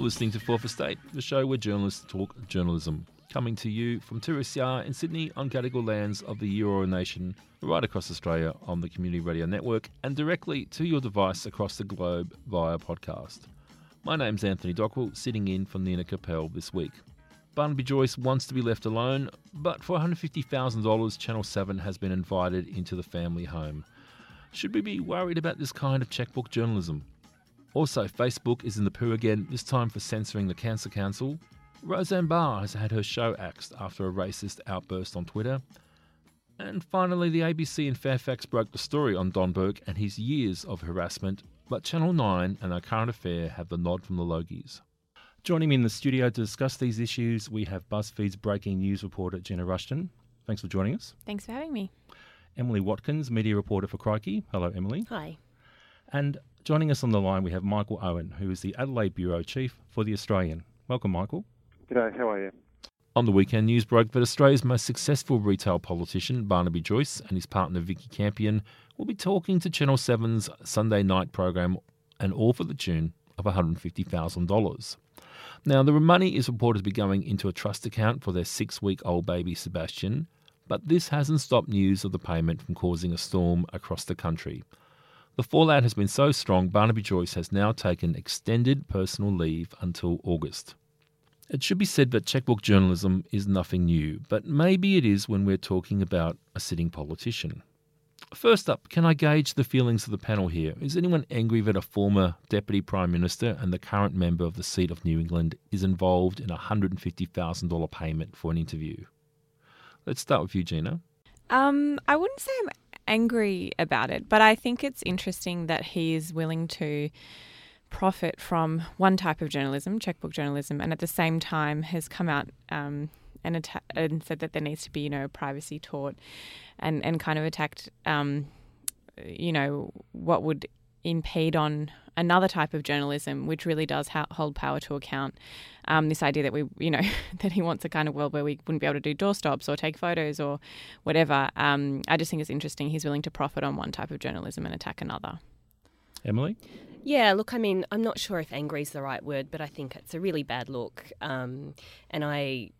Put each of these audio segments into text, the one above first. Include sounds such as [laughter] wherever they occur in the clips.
You're listening to Fourth Estate, the show where journalists talk journalism. Coming to you from 2SER in Sydney on Gadigal lands of the Eora Nation, right across Australia on the Community Radio Network, and directly to your device across the globe via podcast. My name's Anthony Dockrell, sitting in for Nina Capel this week. Barnaby Joyce wants to be left alone, but for $150,000, Channel 7 has been invited into the family home. Should we be worried about this kind of checkbook journalism? Also, Facebook is in the poo again, this time for censoring the Cancer Council. Roseanne Barr has had her show axed after a racist outburst on Twitter. And finally, the ABC in Fairfax broke the story on Don Burke and his years of harassment, but Channel 9 and our current affair have the nod from the Logies. Joining me in the studio to discuss these issues, we have BuzzFeed's breaking news reporter Gina Rushton. Thanks for joining us. Thanks for having me. Emily Watkins, media reporter for Crikey. Hello, Emily. Hi. And joining us on the line, we have Michael Owen, who is the Adelaide Bureau Chief for The Australian. Welcome, Michael. G'day, how are you? On the weekend, news broke that Australia's most successful retail politician, Barnaby Joyce, and his partner, Vikki Campion, will be talking to Channel 7's Sunday night program, and all for the tune of $150,000. Now, the money is reported to be going into a trust account for their six week old baby, Sebastian, but this hasn't stopped news of the payment from causing a storm across the country. The fallout has been so strong, Barnaby Joyce has now taken extended personal leave until August. It should be said that checkbook journalism is nothing new, but maybe it is when we're talking about a sitting politician. First up, can I gauge the feelings of the panel here? Is anyone angry that a former Deputy Prime Minister and the current member of the seat of New England is involved in a $150,000 payment for an interview? Let's start with you, Gina. Um, I wouldn't say I'm angry about it, but I think it's interesting that he is willing to profit from one type of journalism, checkbook journalism, and at the same time has come out um, and, atta- and said that there needs to be, you know, privacy taught, and and kind of attacked, um, you know, what would impede on another type of journalism, which really does ha- hold power to account. Um, this idea that we, you know, [laughs] that he wants a kind of world where we wouldn't be able to do doorstops or take photos or whatever. Um, I just think it's interesting. He's willing to profit on one type of journalism and attack another. Emily? Yeah, look, I mean, I'm not sure if angry is the right word, but I think it's a really bad look. Um, and I,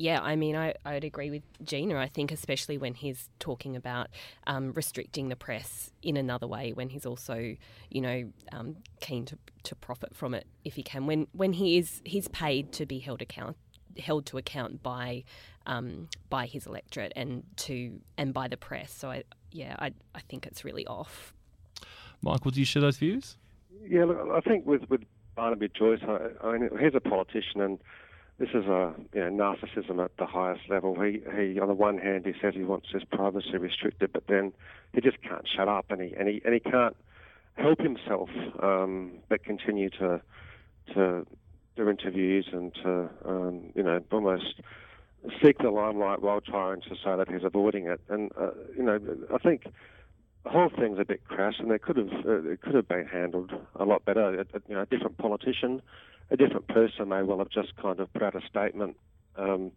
yeah, I mean, I, I would agree with Gina. I think, especially when he's talking about um, restricting the press in another way, when he's also, you know, um, keen to, to profit from it if he can. When when he is he's paid to be held account held to account by um, by his electorate and to and by the press. So I, yeah, I I think it's really off. Michael, do you share those views? Yeah, look, I think with with Barnaby Joyce, I, I mean, he's a politician, and this is a you know, narcissism at the highest level. He he, on the one hand, he says he wants his privacy restricted, but then he just can't shut up, and he and he and he can't help himself, um, but continue to to do interviews and to um, you know almost seek the limelight while trying to say that he's avoiding it. And uh, you know, I think the whole thing's a bit crass, and it could have uh, it could have been handled a lot better. A, you know, a different politician, a different person may well have just kind of put out a statement um,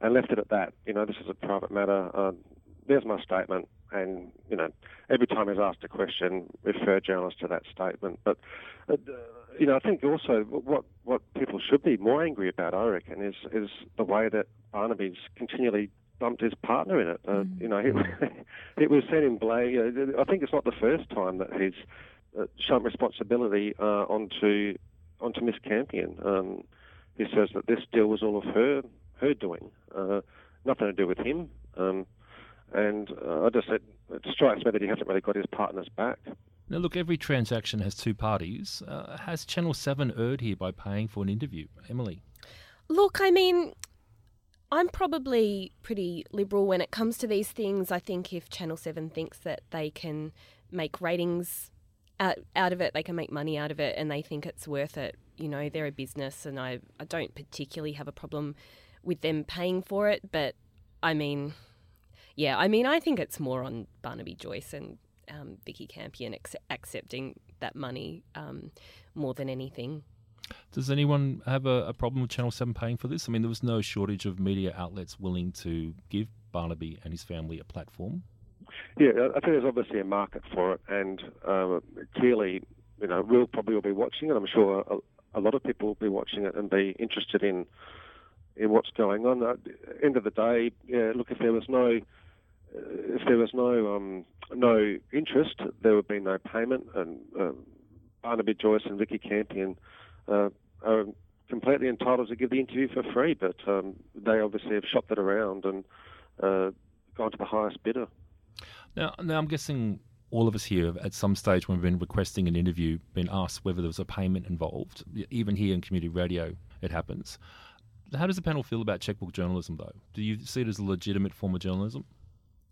and left it at that. You know, this is a private matter. Uh, there's my statement, and you know, every time he's asked a question, refer journalists to that statement. But uh, you know, I think also what what people should be more angry about, I reckon, is is the way that Barnaby's continually dumped his partner in it. Uh, mm. You know, it, it [laughs] was sent in blame. Uh, I think it's not the first time that he's uh, shown responsibility uh, onto onto Miss Campion. Um, he says that this deal was all of her her doing, uh, nothing to do with him. Um, and uh, I just said it strikes me that he hasn't really got his partner's back. Now, look, every transaction has two parties. Uh, has Channel 7 erred here by paying for an interview? Emily? Look, I mean, I'm probably pretty liberal when it comes to these things. I think if Channel 7 thinks that they can make ratings out, out of it, they can make money out of it, and they think it's worth it, you know, they're a business, and I, I don't particularly have a problem with them paying for it. But I mean, yeah, I mean, I think it's more on Barnaby Joyce and um, Vikki Campion ac- accepting that money um, more than anything. Does anyone have a, a, problem with Channel 7 paying for this? I mean, there was no shortage of media outlets willing to give Barnaby and his family a platform. Yeah, I think there's obviously a market for it, and uh, clearly, you know, we'll probably it. I'm sure a, a, lot of people will be watching it and be interested in in what's going on. At the end of the day, yeah, look, if there was no if there was no um, no interest, there would be no payment, and uh, Barnaby Joyce and Vikki Campion uh, are completely entitled to give the interview for free, but um, they obviously have shopped it around and uh, gone to the highest bidder. Now, now I'm guessing all of us here have, at some stage when we've been requesting an interview, been asked whether there was a payment involved. Even here in community radio, it happens. How does the panel feel about checkbook journalism, though? Do you see it as a legitimate form of journalism?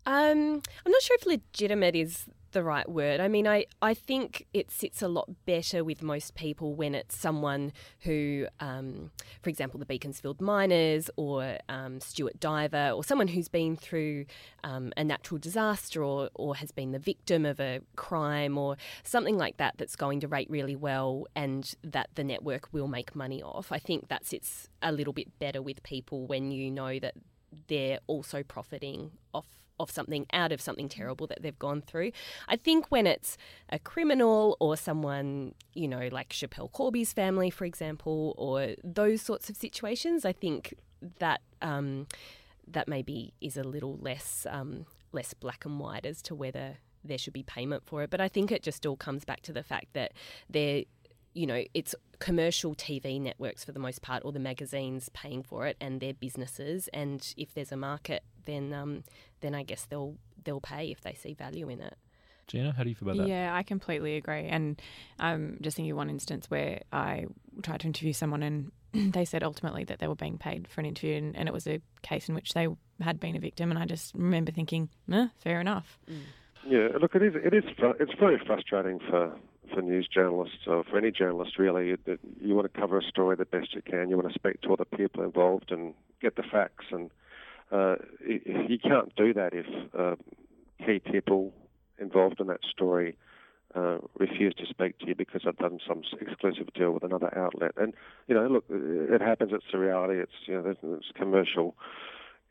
Um, I'm not sure if legitimate is the right word. I mean, I, I think it sits a lot better with most people when it's someone who, um, for example, the Beaconsfield miners or um, Stuart Diver or someone who's been through um, a natural disaster or, or has been the victim of a crime or something like that that's going to rate really well and that the network will make money off. I think that sits a little bit better with people when you know that they're also profiting off of something out of something terrible that they've gone through. I think when it's a criminal or someone, you know, like Schapelle Corby's family, for example, or those sorts of situations, I think that um, that maybe is a little less um, less black and white as to whether there should be payment for it. But I think it just all comes back to the fact that they're you know, it's commercial TV networks for the most part, or the magazines paying for it, and their businesses. And if there's a market, then um, then I guess they'll they'll pay if they see value in it. Gina, how do you feel about that? Yeah, I completely agree. And I'm um, just thinking one instance where I tried to interview someone and [clears throat] they said ultimately that they were being paid for an interview and, and, it was a case in which they had been a victim. And I just remember thinking, eh, fair enough. Mm. Yeah, look, it is. It is. It's very frustrating for for news journalists or for any journalist really. That you want to cover a story the best you can. You want to speak to all the people involved and get the facts. And uh, you can't do that if uh, key people involved in that story uh, refuse to speak to you because they've done some exclusive deal with another outlet. And you know, look, it happens. It's the reality. It's you know, it's commercial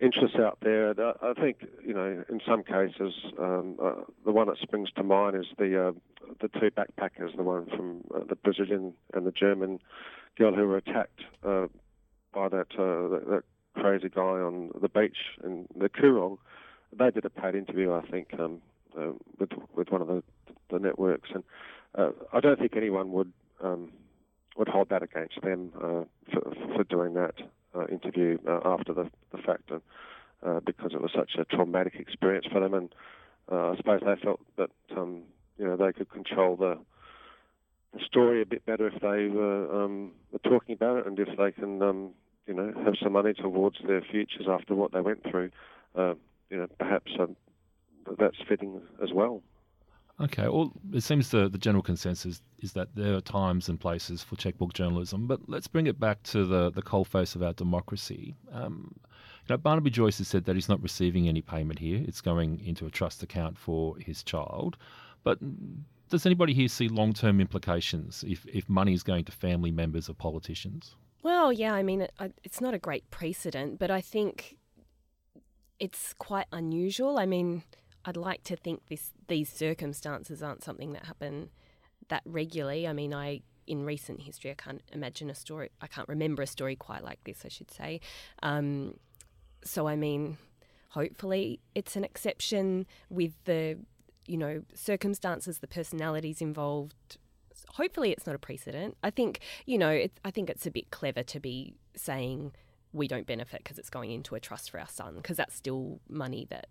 interests out there. I think you know, in some cases, um, uh, the one that springs to mind is the uh, the two backpackers, the one from uh, the Brazilian and the German girl who were attacked uh, by that, uh, that, that crazy guy on the beach in the Coorong. They did a paid interview, I think, um, uh, with with one of the the networks, and I don't think anyone would um, would hold that against them for for doing that interview uh, after the, the fact, and, uh, because it was such a traumatic experience for them, and uh, I suppose they felt that um, you know they could control the, the story a bit better if they were, um, were talking about it, and if they can um, you know have some money towards their futures after what they went through, uh, you know perhaps um, that's fitting as well. Okay, well, it seems the, the general consensus is that there are times and places for checkbook journalism, but let's bring it back to the, the coalface of our democracy. Um, you know, Barnaby Joyce has said that he's not receiving any payment here. It's going into a trust account for his child. But does anybody here see long term implications if, if money is going to family members of politicians? Well, yeah, I mean, it, it's not a great precedent, but I think it's quite unusual. I mean, I'd like to think this these circumstances aren't something that happen that regularly. I mean, I in recent history, I can't imagine a story. I can't remember a story quite like this. I should say. Um, so I mean, hopefully, it's an exception with the you know circumstances, the personalities involved. Hopefully, it's not a precedent. I think you know. It, I think it's a bit clever to be saying we don't benefit because it's going into a trust for our son because that's still money that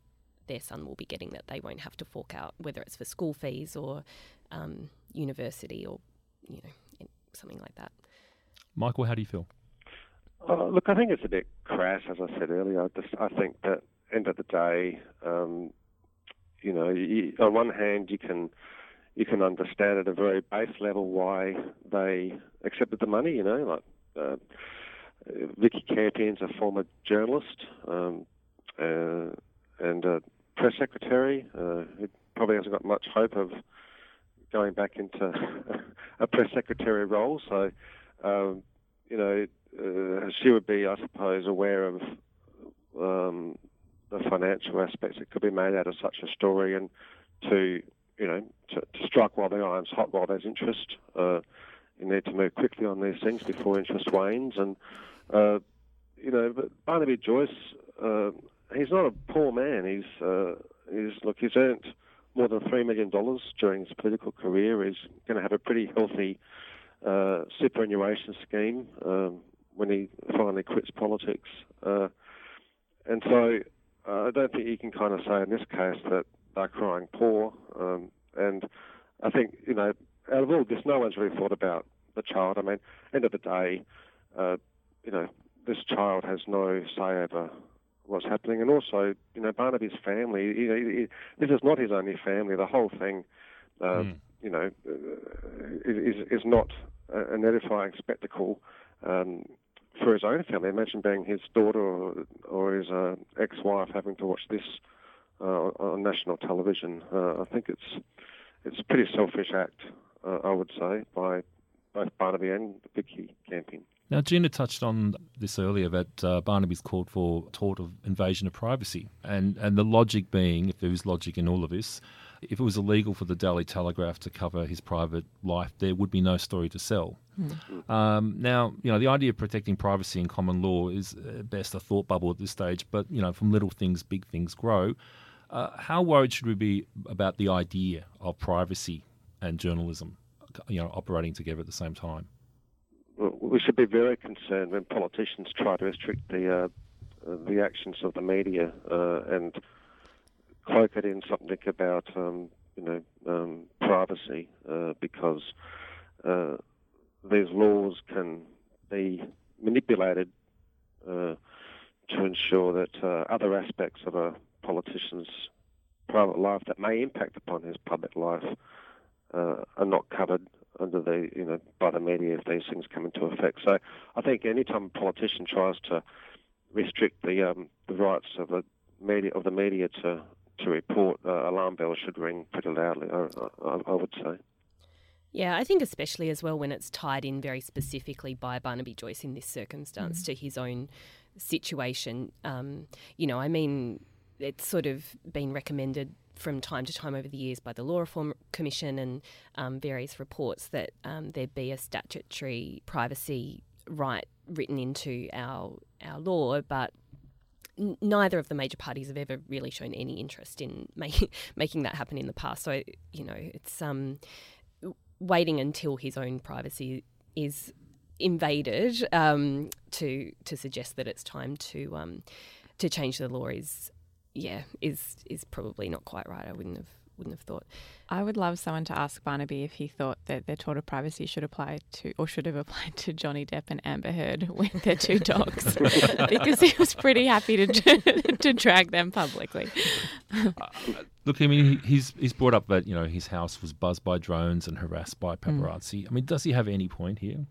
their son will be getting that they won't have to fork out, whether it's for school fees or um, university or you know something like that. Michael, how do you feel? Uh, look, I think it's a bit crass, as I said earlier. I, just, I think that end of the day, um, you know, you, on one hand, you can you can understand at a very base level why they accepted the money. You know, like uh, Vikki Campion's a former journalist um, uh, and a press secretary uh, who probably hasn't got much hope of going back into [laughs] a press secretary role. So, um, you know, uh, she would be, I suppose, aware of um, the financial aspects that could be made out of such a story, and to you know to, to strike while the iron's hot, while there's interest. Uh, you need to move quickly on these things before interest wanes, and uh, you know, but Barnaby Joyce, uh, he's not a poor man. He's uh, he's look, he's earned more than three million dollars during his political career. He's going to have a pretty healthy uh, superannuation scheme um, when he finally quits politics, uh, and so uh, I don't think you can kind of say in this case that they're crying poor. Um, and I think you know, out of all this, no one's really thought about the child. I mean, end of the day, uh, you know, this child has no say over what's happening, and also, you know, Barnaby's family. Know, he, this is not his only family. The whole thing, uh, mm. you know, uh, is is not an edifying spectacle. Um, for his own family. Imagine being his daughter or, or his uh, ex-wife having to watch this uh, on national television. Uh, I think it's it's a pretty selfish act, uh, I would say, by both Barnaby and the Vikki Campion. Now, Gina touched on this earlier that uh, Barnaby's called for tort of invasion of privacy, and and the logic being, if there is logic in all of this, if it was illegal for the Daily Telegraph to cover his private life, there would be no story to sell. Mm. Um, now, you know, the idea of protecting privacy in common law is at best a thought bubble at this stage, but, you know, from little things, big things grow. Uh, how worried should we be about the idea of privacy and journalism, you know, operating together at the same time? We should be very concerned when politicians try to restrict the uh, the actions of the media uh, and cloak it in something about um, you know um, privacy uh, because uh, these laws can be manipulated uh, to ensure that uh, other aspects of a politician's private life that may impact upon his public life are not covered under the you know by the media if these things come into effect. So I think any time a politician tries to restrict the um, the rights of a media of the media to to report, uh, alarm bells should ring pretty loudly. I, I, I, would say. Yeah, I think especially as well when it's tied in very specifically by Barnaby Joyce in this circumstance mm. to his own situation. Um, you know, I mean, it's sort of been recommended from time to time over the years by the Law Reform Commission and um, various reports that um, there be a statutory privacy right written into our our law, but neither of the major parties have ever really shown any interest in [laughs] making making that happen in the past. So you know, it's um, waiting until his own privacy is invaded um, to to suggest that it's time to um, to change the law is yeah is is probably not quite right. I wouldn't have wouldn't have thought. I would love someone to ask Barnaby if he thought that their tort of privacy should apply to, or should have applied to Johnny Depp and Amber Heard [laughs] with their two dogs, [laughs] because he was pretty happy to [laughs] to drag them publicly. Uh, look, I mean, he's he's brought up that you know his house was buzzed by drones and harassed by hmm. paparazzi. Mm. I mean, does he have any point here?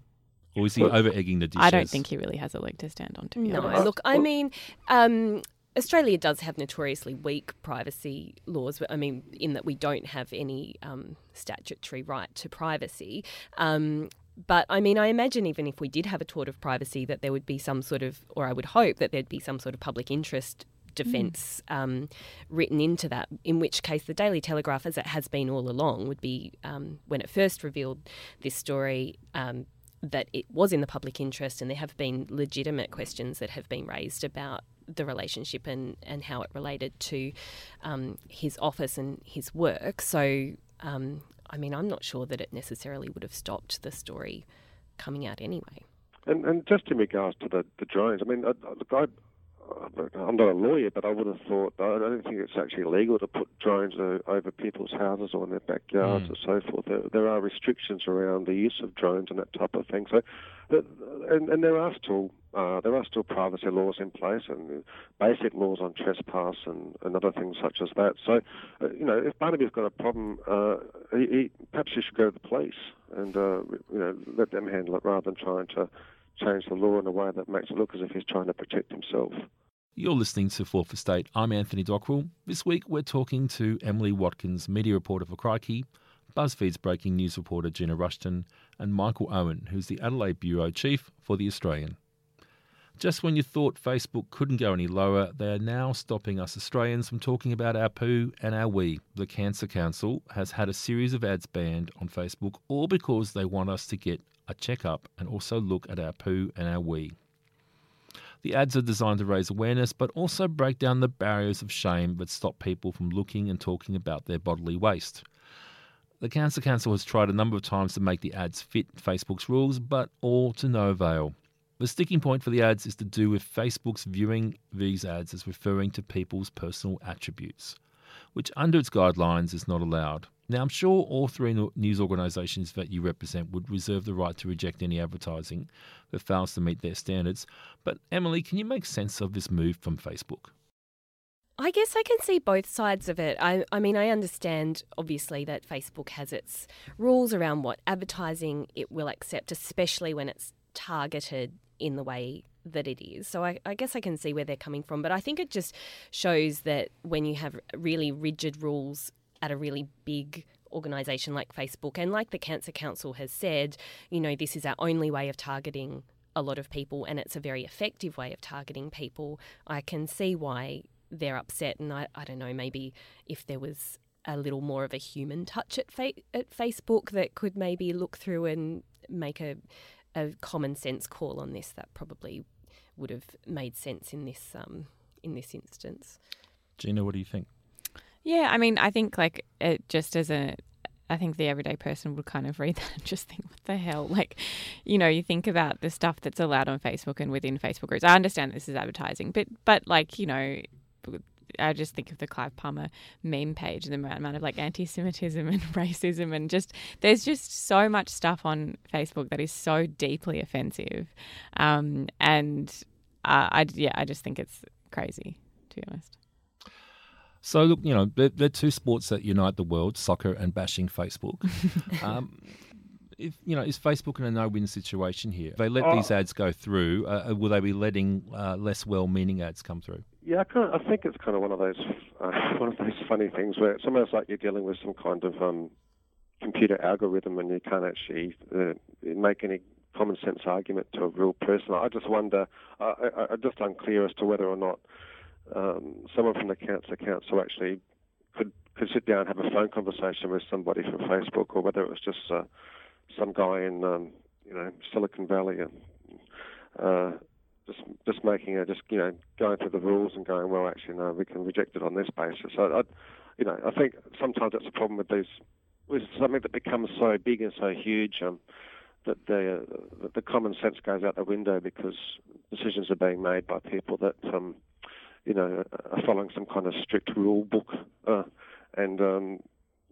Or is he over egging the dishes? I don't think he really has a leg to stand on, to be no, honest. Look, I mean, um, Australia does have notoriously weak privacy laws. I mean, in that we don't have any um, statutory right to privacy. Um, but I mean, I imagine even if we did have a tort of privacy, that there would be some sort of, or I would hope that there'd be some sort of public interest defence mm. um, written into that. In which case, the Daily Telegraph, as it has been all along, would be um, when it first revealed this story. Um, that it was in the public interest, and there have been legitimate questions that have been raised about the relationship and, and how it related to um, his office and his work. So, um, I mean, I'm not sure that it necessarily would have stopped the story coming out anyway. And, and just in regards to the, the drones, I mean, I, look, I, I'm not a lawyer, but I would have thought I don't think it's actually legal to put drones over people's houses or in their backyards mm. or so forth. There, there, are restrictions around the use of drones and that type of thing. So, and, and there are still uh, there are still privacy laws in place and basic laws on trespass and, and other things such as that. So, uh, you know, if Barnaby's got a problem, uh, he, he, perhaps he should go to the police and, uh, you know, let them handle it rather than trying to change the law in a way that makes it look as if he's trying to protect himself. You're listening to Fourth Estate. I'm Anthony Dockrell. This week we're talking to Emily Watkins, media reporter for Crikey, BuzzFeed's breaking news reporter Gina Rushton, and Michael Owen, who's the Adelaide Bureau Chief for The Australian. Just when you thought Facebook couldn't go any lower, they are now stopping us Australians from talking about our poo and our wee. The Cancer Council has had a series of ads banned on Facebook, all because they want us to get a checkup and also look at our poo and our wee. The ads are designed to raise awareness but also break down the barriers of shame that stop people from looking and talking about their bodily waste. The Cancer Council has tried a number of times to make the ads fit Facebook's rules, but all to no avail. The sticking point for the ads is to do with Facebook's viewing these ads as referring to people's personal attributes, which under its guidelines is not allowed. Now, I'm sure all three news organisations that you represent would reserve the right to reject any advertising that fails to meet their standards. But, Emily, can you make sense of this move from Facebook? I guess I can see both sides of it. I, I mean, I understand obviously that Facebook has its rules around what advertising it will accept, especially when it's targeted in the way that it is. So I, I, guess I can see where they're coming from. But I think it just shows that when you have really rigid rules at a really big organisation like Facebook, and like the Cancer Council has said, you know, this is our only way of targeting a lot of people, and it's a very effective way of targeting people. I can see why they're upset, and I, I don't know, maybe if there was a little more of a human touch at, fa- at Facebook that could maybe look through and make a a common sense call on this that probably would have made sense in this um, in this instance. Gina, what do you think? Yeah, I mean, I think like it just as a I think the everyday person would kind of read that and just think, what the hell? Like, you know, you think about the stuff that's allowed on Facebook and within Facebook groups. I understand this is advertising, but but like, you know, I just think of the Clive Palmer meme page, and the amount of like anti-Semitism and [laughs] racism, and just there's just so much stuff on Facebook that is so deeply offensive, um, and uh, I yeah, I just think it's crazy to be honest. So look, you know, they're, they're two sports that unite the world: soccer and bashing Facebook. [laughs] um, if you know, is Facebook in a no-win situation here? If they let oh. these ads go through, uh, will they be letting uh, less well-meaning ads come through? Yeah, I, kind of, I think it's kind of one of those uh, [laughs] one of those funny things where it's almost like you're dealing with some kind of um, computer algorithm, and you can't actually uh, make any common sense argument to a real person. I just wonder. I, I'm just unclear as to whether or not um, someone from the Cancer Council actually could could sit down and have a phone conversation with somebody from Facebook, or whether it was just uh, some guy in um, you know Silicon Valley and uh, just just making a just you know going through the rules and going well actually no we can reject it on this basis. So I, you know I think sometimes that's a problem with these with something that becomes so big and so huge um, that the uh, the common sense goes out the window because decisions are being made by people that um, you know are following some kind of strict rule book uh, and um,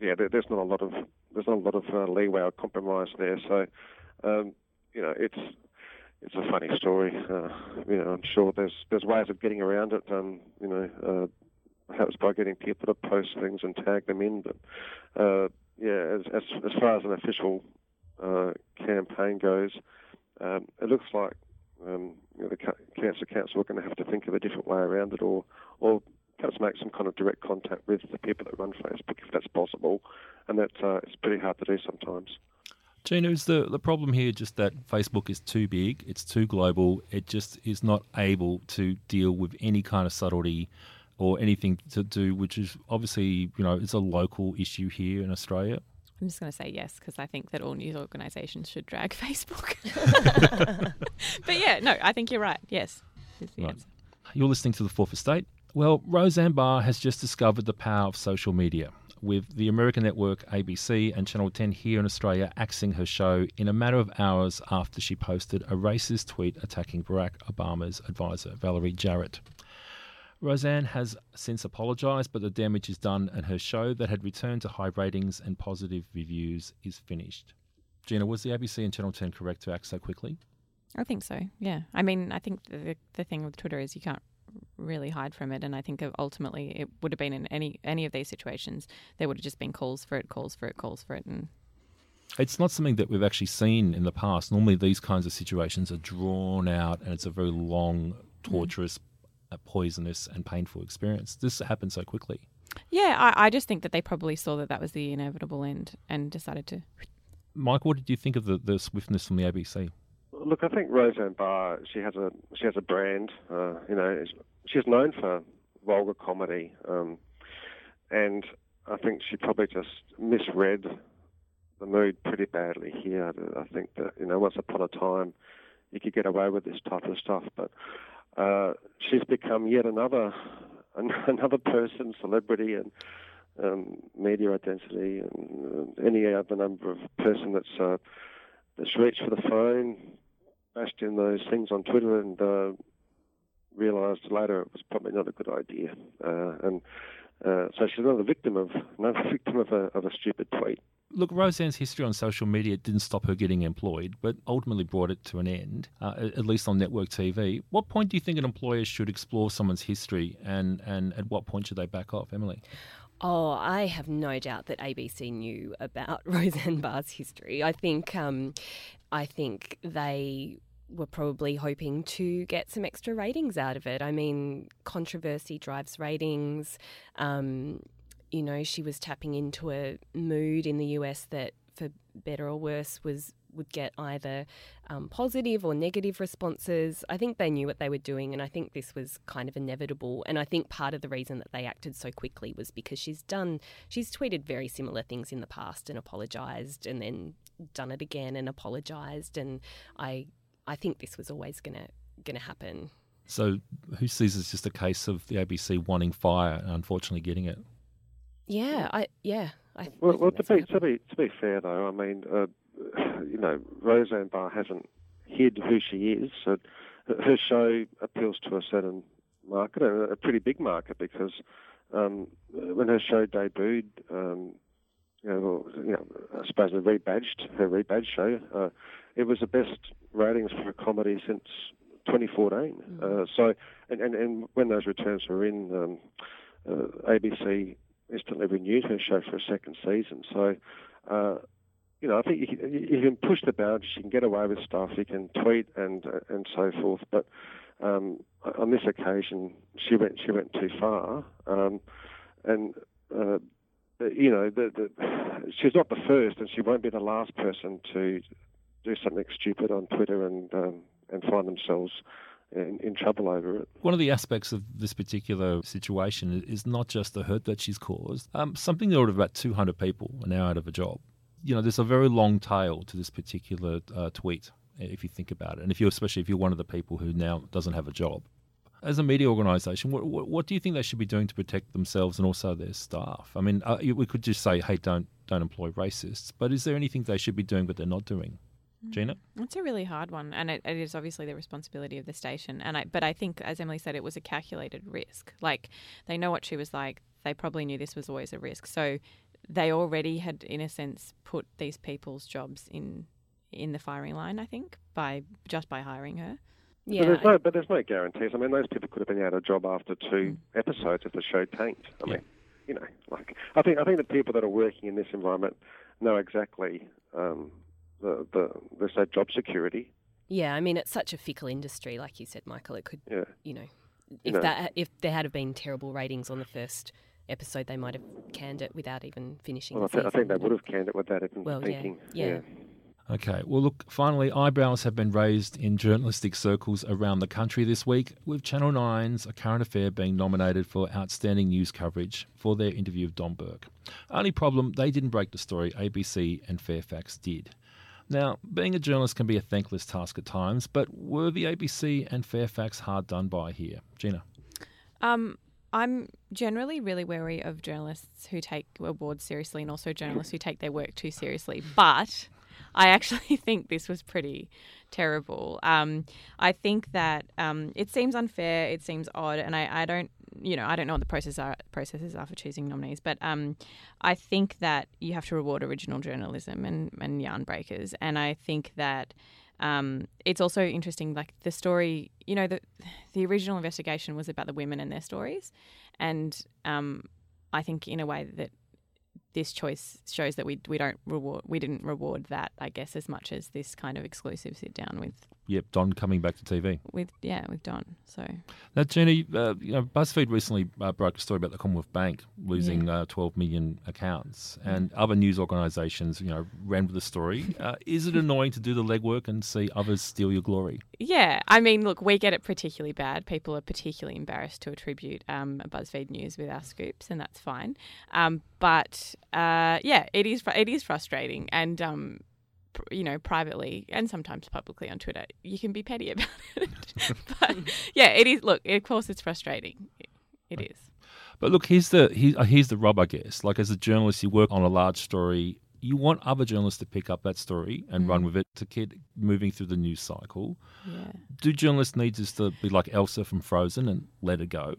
yeah there, there's not a lot of there's not a lot of uh, leeway or compromise there. So um, you know it's it's a funny story. Uh, you know, I'm sure there's there's ways of getting around it. Um, you know, uh, perhaps by getting people to post things and tag them in. But uh, yeah, as, as as far as an official uh, campaign goes, um, it looks like um, you know, the Cancer Council are going to have to think of a different way around it, or or perhaps make some kind of direct contact with the people that run Facebook if that's possible, and that uh, it's pretty hard to do sometimes. Gina, is the, the problem here just that Facebook is too big, it's too global, it just is not able to deal with any kind of subtlety or anything to do, which is obviously, you know, it's a local issue here in Australia? I'm just going to say yes because I think that all news organisations should drag [laughs] Facebook. [laughs] but yeah, no, I think you're right. Yes, right. You're listening to the Fourth Estate. Well, Roseanne Barr has just discovered the power of social media with the American network ABC and Channel 10 here in Australia axing her show in a matter of hours after she posted a racist tweet attacking Barack Obama's advisor, Valerie Jarrett. Roseanne has since apologised, but the damage is done, and her show that had returned to high ratings and positive reviews is finished. Gina, was the ABC and Channel 10 correct to act so quickly? I think so. Yeah. I mean, I think the the thing with Twitter is you can't really hide from it, and I think ultimately it would have been in any any of these situations there would have just been calls for it, calls for it, calls for it, and it's not something that we've actually seen in the past. Normally, these kinds of situations are drawn out, and it's a very long, torturous, mm. Poisonous, and painful experience. This happened so quickly. Yeah, I, I just think that they probably saw that that was the inevitable end and decided to. Mike, what did you think of the, the swiftness from the ABC? Look, I think Roseanne Barr, she has a she has a brand. Uh, you know, she's known for vulgar comedy, um, and I think she probably just misread the mood pretty badly here. I think that you know, once upon a time, you could get away with this type of stuff, but uh, she's become yet another [laughs] another person, celebrity, and um, media identity, and uh, any other number of person that's uh, that's reached for the phone, bashed in those things on Twitter, and uh, realised later it was probably not a good idea. Uh, and uh, so she's another victim of another [laughs] victim of a, of a stupid tweet. Look, Roseanne's history on social media didn't stop her getting employed, but ultimately brought it to an end, uh, at least on network TV. What point do you think an employer should explore someone's history, and, and at what point should they back off, Emily? Oh, I have no doubt that ABC knew about [laughs] Roseanne Barr's history. I think, um, I think they were probably hoping to get some extra ratings out of it. I mean, controversy drives ratings. Um, you know, she was tapping into a mood in the US that, for better or worse, was would get either um, positive or negative responses. I think they knew what they were doing, and I think this was kind of inevitable. And I think part of the reason that they acted so quickly was because she's done, she's tweeted very similar things in the past and apologised, and then done it again and apologised. And I I think this was always going to happen. So, who sees it's just a case of the ABC wanting fire and unfortunately getting it? Yeah, I yeah. I, well, well to be to be to be fair though, I mean, uh, [sighs] you know, Roseanne Barr hasn't hid who she is. So her show appeals to a certain market, a pretty big market, because um, when her show debuted, um, you know, you know, I suppose the rebadged her rebadged show. Uh, it was the best ratings for a comedy since 2014. Mm. Uh, so, and, and, and when those returns were in, um, uh, ABC instantly renewed her show for a second season. So, uh, you know, I think you can, you can, push the boundaries, you can get away with stuff, you can tweet and uh, and so forth. But um, on this occasion, she went she went too far, um, and uh, you know, the, the, she's not the first, and she won't be the last person to do something stupid on Twitter and um, and find themselves in, in, trouble over it. One of the aspects of this particular situation is not just the hurt that she's caused. Um, something the order of about 200 people are now out of a job. You know, there's a very long tail to this particular uh, tweet, if you think about it, and if you're especially if you're one of the people who now doesn't have a job as a media organisation, what, what, what, do you think they should be doing to protect themselves and also their staff? I mean, uh, we could just say, hey, don't don't employ racists, but is there anything they should be doing but they're not doing? Mm. Gina, it's a really hard one, and it, it is obviously the responsibility of the station. And I, but I think, as Emily said, it was a calculated risk. Like they know what she was like. They probably knew this was always a risk, so they already had, in a sense, put these people's jobs in in the firing line. I think by just by hiring her. Yeah, but there's no, but there's no guarantees. I mean, those people could have been out of job after two mm. episodes if the show tanked. I yeah. mean, you know, like I think I think the people that are working in this environment know exactly um, the the there's no job security. Yeah, I mean, it's such a fickle industry, like you said, Michael. It could, yeah. you know, if you know, that if there had been terrible ratings on the first episode, they might have canned it without even finishing. Well, I, th- I, think they would have canned it without even well, thinking. yeah. yeah. yeah. Okay, well, look, finally, eyebrows have been raised in journalistic circles around the country this week, with Channel 9's A Current Affair being nominated for Outstanding News Coverage for their interview of Don Burke. Only problem, they didn't break the story, ABC and Fairfax did. Now, being a journalist can be a thankless task at times, but were the ABC and Fairfax hard done by here? Gina? Um, I'm generally really wary of journalists who take awards seriously and also journalists who take their work too seriously. But I actually [laughs] think this was pretty terrible. Um, I think that um, it seems unfair, it seems odd, and I, I don't, you know, I don't know what the process are, processes are for choosing nominees, but um, I think that you have to reward original journalism and, and yarn breakers, and I think that um, it's also interesting, like the story. You know, the the original investigation was about the women and their stories, and um, I think in a way that this choice shows that we we don't reward we didn't reward that I guess as much as this kind of exclusive sit down with Yep, Don coming back to TV. with yeah with Don. So Now, Gina, uh, you know, BuzzFeed recently uh, broke a story about the Commonwealth Bank losing uh, 12 million accounts, and other news organisations, you know, ran with the story. [laughs] Uh, is it annoying to do the legwork and see others steal your glory? yeah, I mean, look, we get it particularly bad. People are particularly embarrassed to attribute um, BuzzFeed news with our scoops, and that's fine. Um, but uh, yeah, it is it is frustrating, and um, you know, privately and sometimes publicly on Twitter, you can be petty [laughs] about it. [laughs] but yeah, it is. Look, of course, it's frustrating. It, it is. But look, here's the uh, here's the rub, I guess. Like as a journalist, you work on a large story. You want other journalists to pick up that story and run with it to keep moving through the news cycle. Yeah. Do journalists need just to be like Elsa from Frozen and let it go?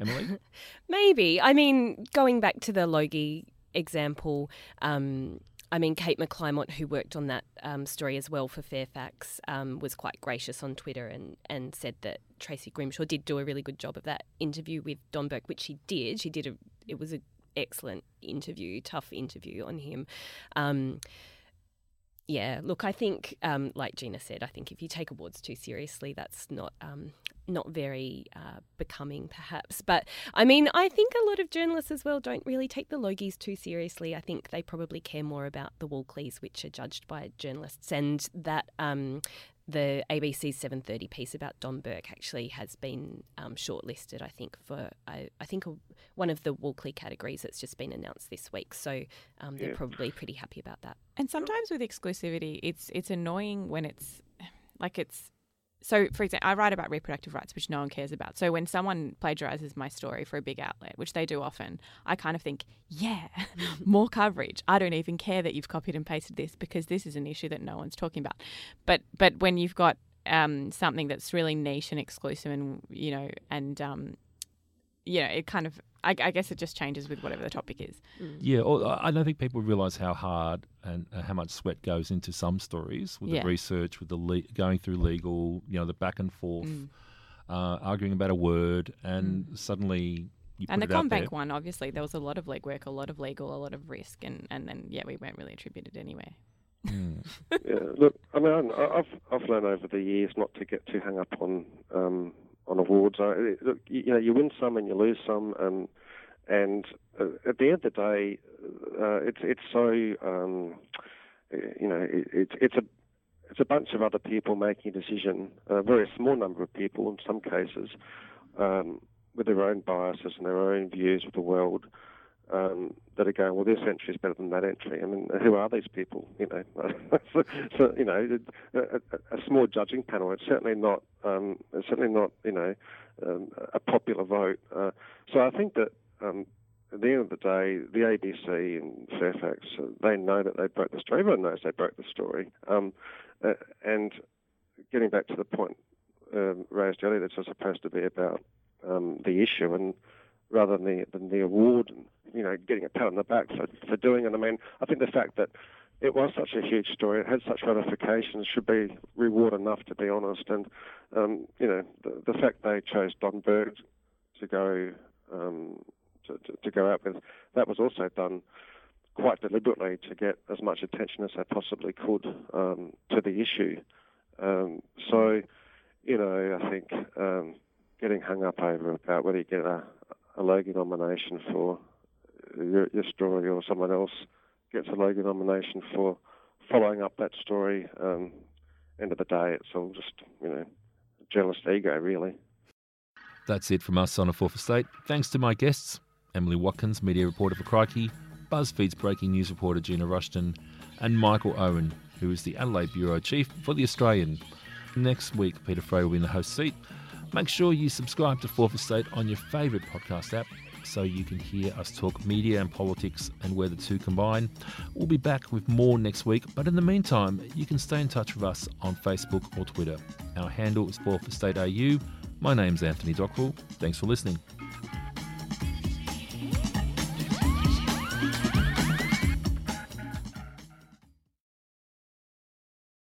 Emily? [laughs] Maybe. I mean, going back to the Logie example, um, I mean, Kate McClymont, who worked on that um, story as well for Fairfax, um, was quite gracious on Twitter and, and said that Tracy Grimshaw did do a really good job of that interview with Don Burke, which she did. She did a it was an excellent interview, tough interview on him. Um, yeah, look, I think, um, like Gina said, I think if you take awards too seriously, that's not um, not very uh, becoming, perhaps. But I mean, I think a lot of journalists as well don't really take the Logies too seriously. I think they probably care more about the Walkleys, which are judged by journalists, and that. Um, the ABC's 7:30 piece about Don Burke actually has been um, shortlisted. I think for I, I think a, one of the Walkley categories that's just been announced this week. So um, they're Yeah. probably pretty happy about that. And sometimes with exclusivity, it's it's annoying when it's like it's so. For example, I write about reproductive rights, which no one cares about. So when someone plagiarizes my story for a big outlet, which they do often, I kind of think, yeah, [laughs] more coverage. I don't even care that you've copied and pasted this because this is an issue that no one's talking about. But but when you've got um, something that's really niche and exclusive, and you know, and um, you know, it kind of. I, I guess it just changes with whatever the topic is. Yeah, or I I don't think people realise how hard and uh, how much sweat goes into some stories with Yeah. the research, with the le- going through legal, you know, the back and forth, Mm. uh, arguing about a word, and suddenly you And the put it out there. CommBank one, obviously, there was a lot of legwork, a lot of legal, a lot of risk, and, and then yeah, we weren't really attributed anyway. Mm. Yeah, look, I mean, I- I've I've learned over the years not to get too hung up on um, on awards. I, look, you, know, you win some and you lose some, and and uh, at the end of the day, uh, it's it's so um, you know, it, it's it's a it's a bunch of other people making a decision, a very small number of people in some cases, um, with their own biases and their own views of the world um, that are going, well, this entry is better than that entry. I mean, who are these people? You know, [laughs] so, so, you know, a, a, a small judging panel. It's certainly not, um, it's certainly not, you know, um, a popular vote. Uh, so I think that um, at the end of the day, the ABC and Fairfax, uh, they know that they broke the story. Everyone knows they broke the story. Um, uh, and getting back to the point um, raised earlier, that's supposed to be about um, the issue and rather than the than the award and you know getting a pat on the back for, for doing it. I mean, I think the fact that it was such a huge story, it had such ramifications, should be reward enough to be honest. And um, you know, the, the fact they chose Don Burke to go um, to, to, to go out with, that was also done quite deliberately to get as much attention as they possibly could um, to the issue. Um, so, you know, I think um, getting hung up over about whether you get a, a Logie nomination for your, your story or someone else gets a Logie nomination for following up that story. Um, end of the day, it's all just you know journalist ego, really. That's it from us on A Fourth Estate. Thanks to my guests, Emily Watkins, media reporter for Crikey, BuzzFeed's breaking news reporter Gina Rushton, and Michael Owen, who is the Adelaide Bureau Chief for The Australian. Next week, Peter Fray will be in the host seat. Make sure you subscribe to Fourth Estate on your favourite podcast app so you can hear us talk media and politics and where the two combine. We'll be back with more next week, but in the meantime, you can stay in touch with us on Facebook or Twitter. Our handle is Fourth Estate AU. My name's Anthony Dockrell. Thanks for listening.